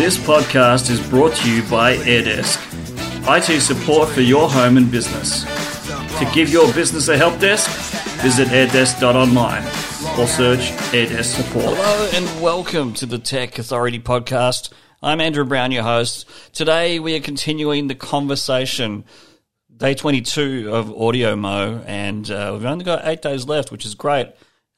This podcast is brought to you by AirDesk, IT support for your home and business. To give your business a help desk, visit airdesk.online or search AirDesk support. Hello and welcome to the Tech Authority podcast. I'm Andrew Brown, your host. Today we are continuing the conversation, day 22 of Audio Mo, and uh, we've only got eight days left, which is great.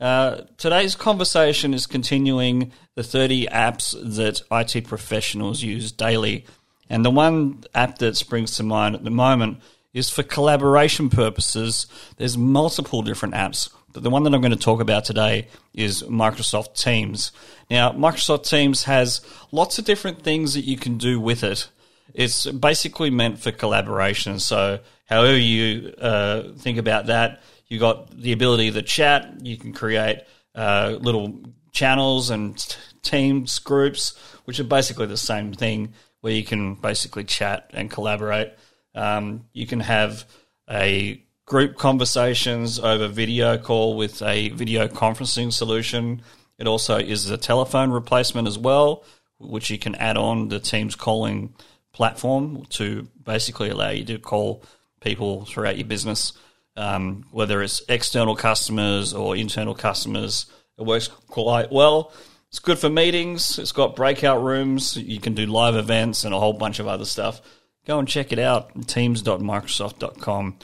Uh, today's conversation is continuing the 30 apps that IT professionals use daily. And the one app that springs to mind at the moment is for collaboration purposes. There's multiple different apps, but the one that I'm going to talk about today is Microsoft Teams. Now, Microsoft Teams has lots of different things that you can do with it. It's basically meant for collaboration. So, however you uh, think about that, you got the ability to chat. You can create uh, little channels and t- teams groups, which are basically the same thing, where you can basically chat and collaborate. Um, you can have a group conversations over video call with a video conferencing solution. It also is a telephone replacement as well, which you can add on the Teams calling platform to basically allow you to call people throughout your business um, whether it's external customers or internal customers. It works quite well. It's good for meetings. It's got breakout rooms. You can do live events and a whole bunch of other stuff. Go and check it out. Teams.microsoft.com.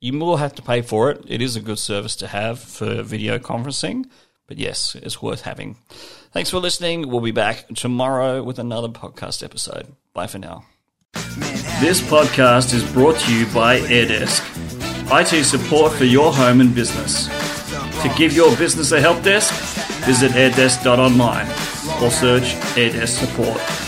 You will have to pay for it. It is a good service to have for video conferencing, but yes, it's worth having. Thanks for listening. We'll be back tomorrow with another podcast episode. Bye for now. This podcast is brought to you by AirDesk, IT support for your home and business. To give your business a help desk, visit airdesk.online or search AirDesk support.